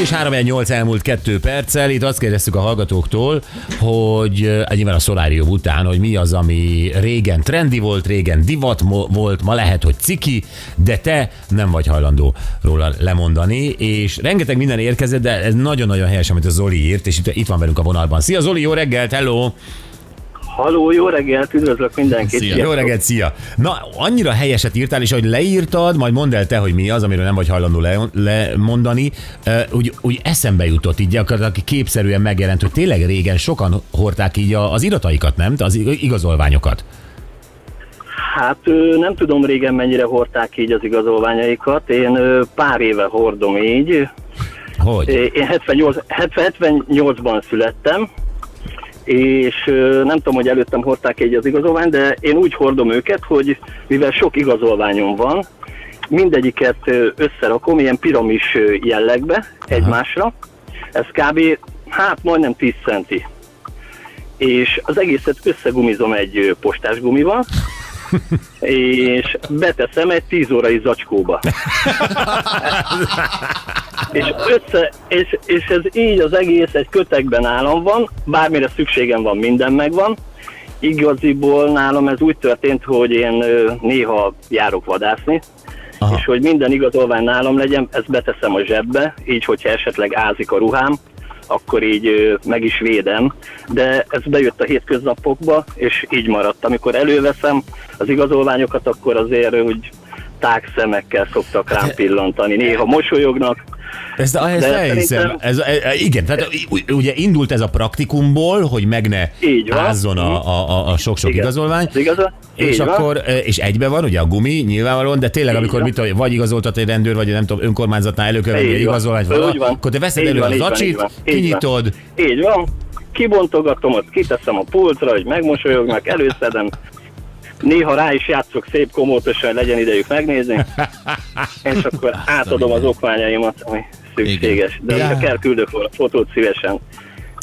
És 3 elmúlt kettő perccel. Itt azt kérdeztük a hallgatóktól, hogy eh, nyilván a szolárium után, hogy mi az, ami régen trendi volt, régen divat volt, ma lehet, hogy ciki, de te nem vagy hajlandó róla lemondani, és rengeteg minden érkezett, de ez nagyon-nagyon helyes, amit a Zoli írt, és itt, itt van velünk a vonalban. Szia Zoli, jó reggelt, hello! Haló, jó reggelt, üdvözlök mindenkit. Szia. Jó reggelt, szia! Na, annyira helyeset írtál, és ahogy leírtad, majd mondd el te, hogy mi az, amiről nem vagy hajlandó le- lemondani, úgy, úgy eszembe jutott így gyakorlatilag képszerűen megjelent, hogy tényleg régen sokan hordták így az irataikat, nem? Az ig- igazolványokat. Hát nem tudom régen mennyire hordták így az igazolványaikat. Én pár éve hordom így. Hogy? Én 78, 70, 78-ban születtem, és nem tudom, hogy előttem hordták így az igazolványt, de én úgy hordom őket, hogy mivel sok igazolványom van, mindegyiket összerakom ilyen piramis jellegbe egymásra. Ez kb. hát majdnem 10 centi. És az egészet összegumizom egy postás gumival, és beteszem egy 10 órai zacskóba. és, össze, és, és ez így az egész egy kötekben nálam van, bármire szükségem van, minden megvan. Igaziból nálam ez úgy történt, hogy én néha járok vadászni, Aha. És hogy minden igazolvány nálam legyen, ezt beteszem a zsebbe, így, hogyha esetleg ázik a ruhám, akkor így meg is védem, de ez bejött a hétköznapokba, és így maradt. Amikor előveszem az igazolványokat, akkor azért úgy tág szemekkel szoktak rám pillantani. Néha mosolyognak, Ezt, ezt De elhiszem. Ez, ez, igen, tehát ugye indult ez a praktikumból, hogy meg ne ázzon a, a, a, sok-sok Igen. igazolvány. Az igazol? És van. akkor, e, és egybe van ugye a gumi, nyilvánvalóan, de tényleg, Így amikor van. mit, vagy igazoltat egy rendőr, vagy nem tudom, önkormányzatnál elő kell venni Így egy van. igazolványt, akkor te veszed elő az acsit, kinyitod, Így van, kibontogatom, ott kiteszem a pultra, hogy megmosolyognak, előszedem. Néha rá is játszok szép komótosan, legyen idejük megnézni, és akkor átadom az okmányaimat, ami szükséges. De ha kell, küldök fotót szívesen.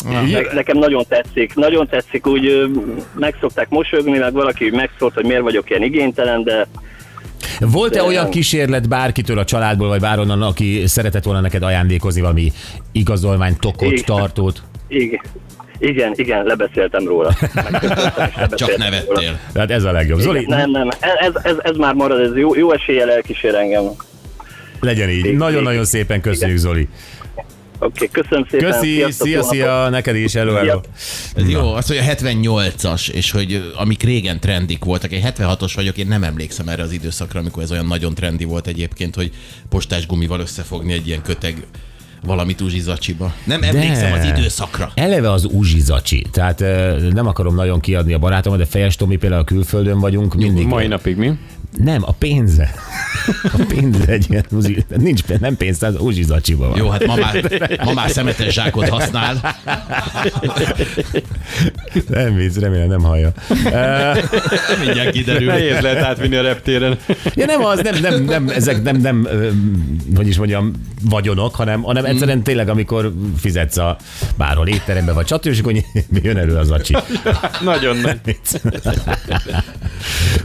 Ne- Nekem nagyon tetszik, nagyon tetszik, úgy meg szokták mosolyogni, meg valaki megszólt, hogy miért vagyok ilyen igénytelen, de Volt-e De- olyan kísérlet bárkitől a családból, vagy bárhonnan, aki szeretett volna neked ajándékozni valami igazolvány, tokot, Igen. tartót? igen, igen, igen lebeszéltem róla. Csak lebeszéltem róla. nevettél. Tehát ez a legjobb. Zoli, Nem, nem, ez, ez, ez már marad, ez jó, jó eséllyel elkísér engem. Oké, legyen így. Nagyon-nagyon szépen köszönjük, Zoli. okay, köszönöm szépen. Köszi, sziasztok, szia, szia, neked is, hello. Szia. Ez jó, azt mondja 78-as, és hogy amik régen trendik voltak. Én 76-os vagyok, én nem emlékszem erre az időszakra, amikor ez olyan nagyon trendi volt egyébként, hogy postás gumival összefogni egy ilyen köteg valamit uzsizacsiba. Nem emlékszem az időszakra. Eleve az uzsizacsi. Tehát nem akarom nagyon kiadni a barátomat, de Fejes Tomi például a külföldön vagyunk, mindig. Mai napig mi? Nem, a pénze. A pénz egy ilyen nincs pénz, nem pénz, az uzsizacsiba van. Jó, hát ma már, ma már szemetes zsákot használ. Nem vicc, remélem nem hallja. Mindjárt kiderül. Nehéz lehet átvinni a reptéren. Ja nem az, nem, nem, nem ezek nem, nem, hogy is mondjam, vagyonok, hanem, hanem egyszerűen tényleg, amikor fizetsz a bárhol étterembe vagy csatő, és akkor jön elő az acsi. Nagyon nagy.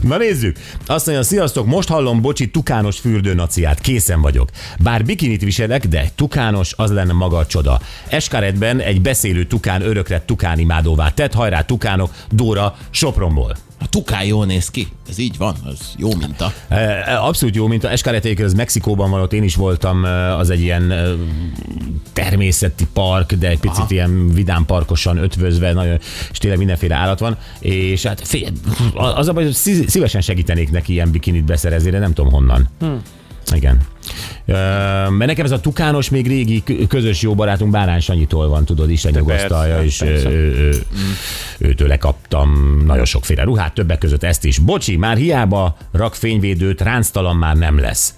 Na nézzük. Azt mondja, sziasztok, most hallom, bocsi, tukános fürdőnaciát, készen vagyok. Bár bikinit viselek, de tukános, az lenne maga a csoda. Eskaretben egy beszélő tukán örökre tukánimádóvá tett, hajrá tukánok, Dóra Sopronból. A tukán jól néz ki. Ez így van, az jó minta. Eh, Abszolút jó, mint a Eskareték, az Mexikóban van, ott én is voltam, eh, az egy ilyen természeti park, de egy picit Aha. ilyen vidám parkosan ötvözve, nagyon, és tényleg mindenféle állat van, és hát fél, az a baj, hogy szí- szívesen segítenék neki ilyen bikinit beszerezni, de nem tudom honnan. Hmm. Igen. Mert nekem ez a tukános még régi kö- közös jó barátunk Bárány Sanyitól van, tudod, Isten nyugasztalja, és ő, ő, ő, őtől lekaptam nagyon sokféle ruhát, többek között ezt is. Bocsi, már hiába rak fényvédőt, ránctalan már nem lesz.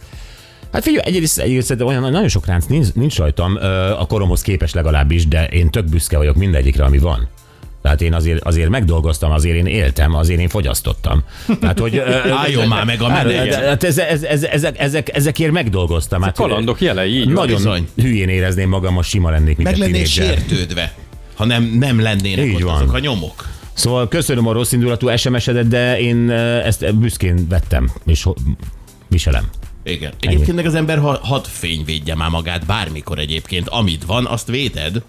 Hát figyelj, egyrészt, egyrészt olyan nagyon sok ránc nincs, nincs rajtam, a koromhoz képes legalábbis, de én tök büszke vagyok mindegyikre, ami van. Tehát én azért, azért megdolgoztam, azért én éltem, azért én fogyasztottam. Tehát, hogy, Álljon már meg a Hát, menet. hát ez, ez, ez, ezek, ezek, ezekért megdolgoztam. Hát, Kalandok jelei, így van. Nagyon bizony. hülyén érezném magam, most sima lennék, mint Meg tínédzser. sértődve. ha nem, nem lennének Így ott van. azok a nyomok. Szóval köszönöm a rossz indulatú SMS-edet, de én ezt büszkén vettem, és viselem. Igen. Egyébként meg az ember ha, hadd fényvédje már magát bármikor egyébként. Amit van, azt véded.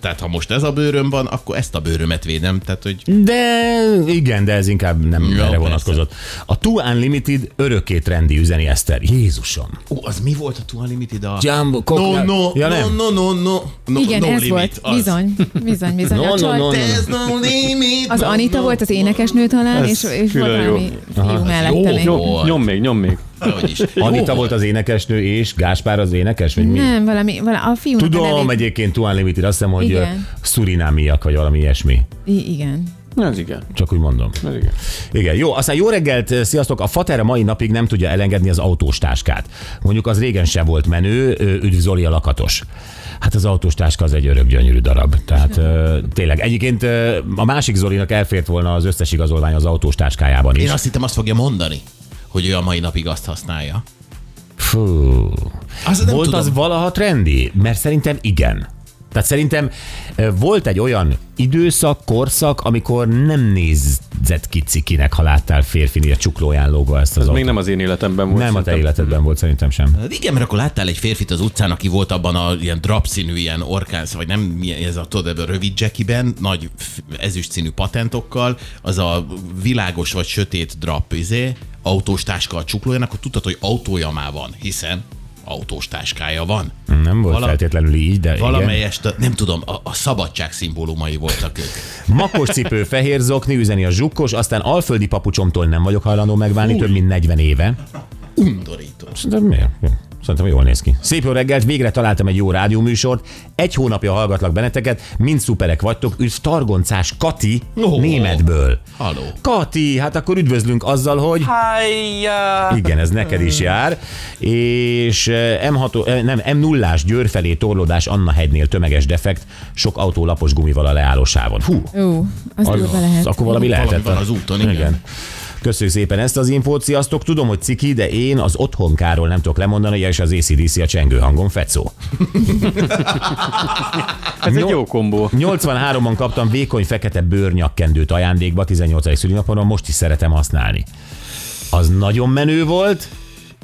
Tehát ha most ez a bőröm van, akkor ezt a bőrömet védem. Tehát, hogy De igen, de ez inkább nem Ja, erre persze. vonatkozott. A Two Unlimited örökké trendi üzeni Eszter. Jézusom. ó, az mi volt a Two Unlimited? A... Jumbo, No, no, Ja, no, nem. no, no, no, no, Igen, no ez limit, volt. Az. Bizony, bizony, bizony. No, no, no, no. No limit. Az no, Anita no. volt az énekesnő talán, és, és volt valami fiú mellette jó, még. jó. Nyom, nyom még, nyom még. Hogy is. Anita volt az énekesnő, és Gáspár az énekes, vagy mi? Nem, valami, valami a a Tudom, nevét- egyébként Two Unlimited, azt hiszem, hogy Igen. Szurinámiak, vagy valami ilyesmi. I- igen. Ez igen. Csak úgy mondom. Ez igen. Igen, jó, aztán jó reggelt, sziasztok! A Fater a mai napig nem tudja elengedni az autós táskát. Mondjuk az régen sem volt menő, üdv Zoli a lakatos. Hát az autós táska az egy örök gyönyörű darab. Tehát ö, tényleg. Egyébként ö, a másik Zolinak elfért volna az összes igazolvány az autós táskájában is. Én azt hittem, azt fogja mondani, hogy ő a mai napig azt használja. Fú. Az nem volt tudom. az valaha trendi? Mert szerintem igen. Tehát szerintem volt egy olyan időszak, korszak, amikor nem nézett ki cikinek, ha láttál férfini a csuklóján lógva ezt az Ez autót. még nem az én életemben volt. Nem a te szerintem. életedben volt szerintem sem. Hát igen, mert akkor láttál egy férfit az utcán, aki volt abban a ilyen drapszínű, ilyen orkánsz, vagy nem ez a tudod, ebben a rövid jackiben, nagy ezüst színű patentokkal, az a világos vagy sötét drap, izé, autós táska a csuklóján, akkor tudtad, hogy autója már van, hiszen autós táskája van. Nem volt Vala- feltétlenül így, de igen. Valamelyest, nem tudom, a, a szabadság szimbólumai voltak ők. Makos cipő, fehér zokni, üzeni a zsukkos, aztán alföldi papucsomtól nem vagyok hajlandó megválni, több mint 40 éve. Undorító. De miért? Szerintem jól néz ki. Szép jó reggelt, végre találtam egy jó rádióműsort. Egy hónapja hallgatlak benneteket, mind szuperek vagytok. Üdv Targoncás Kati Ó. németből. Haló. Kati, hát akkor üdvözlünk azzal, hogy... Igen, ez neked is jár. És eh, M6, eh, nem, M0-ás Győr felé torlódás Anna hegynél tömeges defekt, sok autó lapos gumival a leállósávon. Hú, Ó, az, az durva lehet. akkor valami lehetett. van az úton, igen. Köszönjük szépen ezt az infót, sziasztok! Tudom, hogy ciki, de én az otthonkáról nem tudok lemondani, és az ACDC a csengő hangon fecó. Ez egy jó kombó. 83-ban kaptam vékony fekete bőrnyakkendőt ajándékba 18. szülinapomon, most is szeretem használni. Az nagyon menő volt,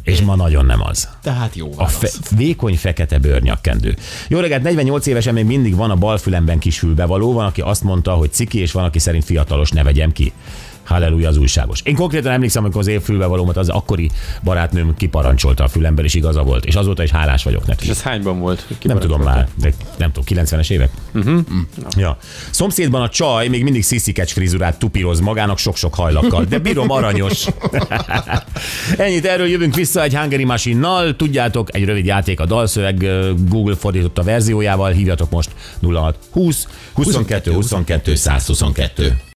és ma nagyon nem az. Tehát jó A válasz. fe- vékony fekete bőrnyakkendő. Jó reggelt, 48 évesen még mindig van a bal fülemben kis fülbevaló, van, aki azt mondta, hogy ciki, és van, aki szerint fiatalos, ne vegyem ki. Halleluja az újságos. Én konkrétan emlékszem, amikor az én fülbevalómat az akkori barátnőm kiparancsolta a fülemben, és igaza volt. És azóta is hálás vagyok neki. És ez hányban volt? Nem tudom már, de nem tudom, 90-es évek? Uh-huh. Ja. Szomszédban a csaj még mindig sziszikecs frizurát tupíroz magának sok-sok hajlakkal, de bírom aranyos. Ennyit erről jövünk vissza egy Hungary Machine-nal. Tudjátok, egy rövid játék a dalszöveg Google fordította verziójával. Hívjatok most 06 20 22 22 122.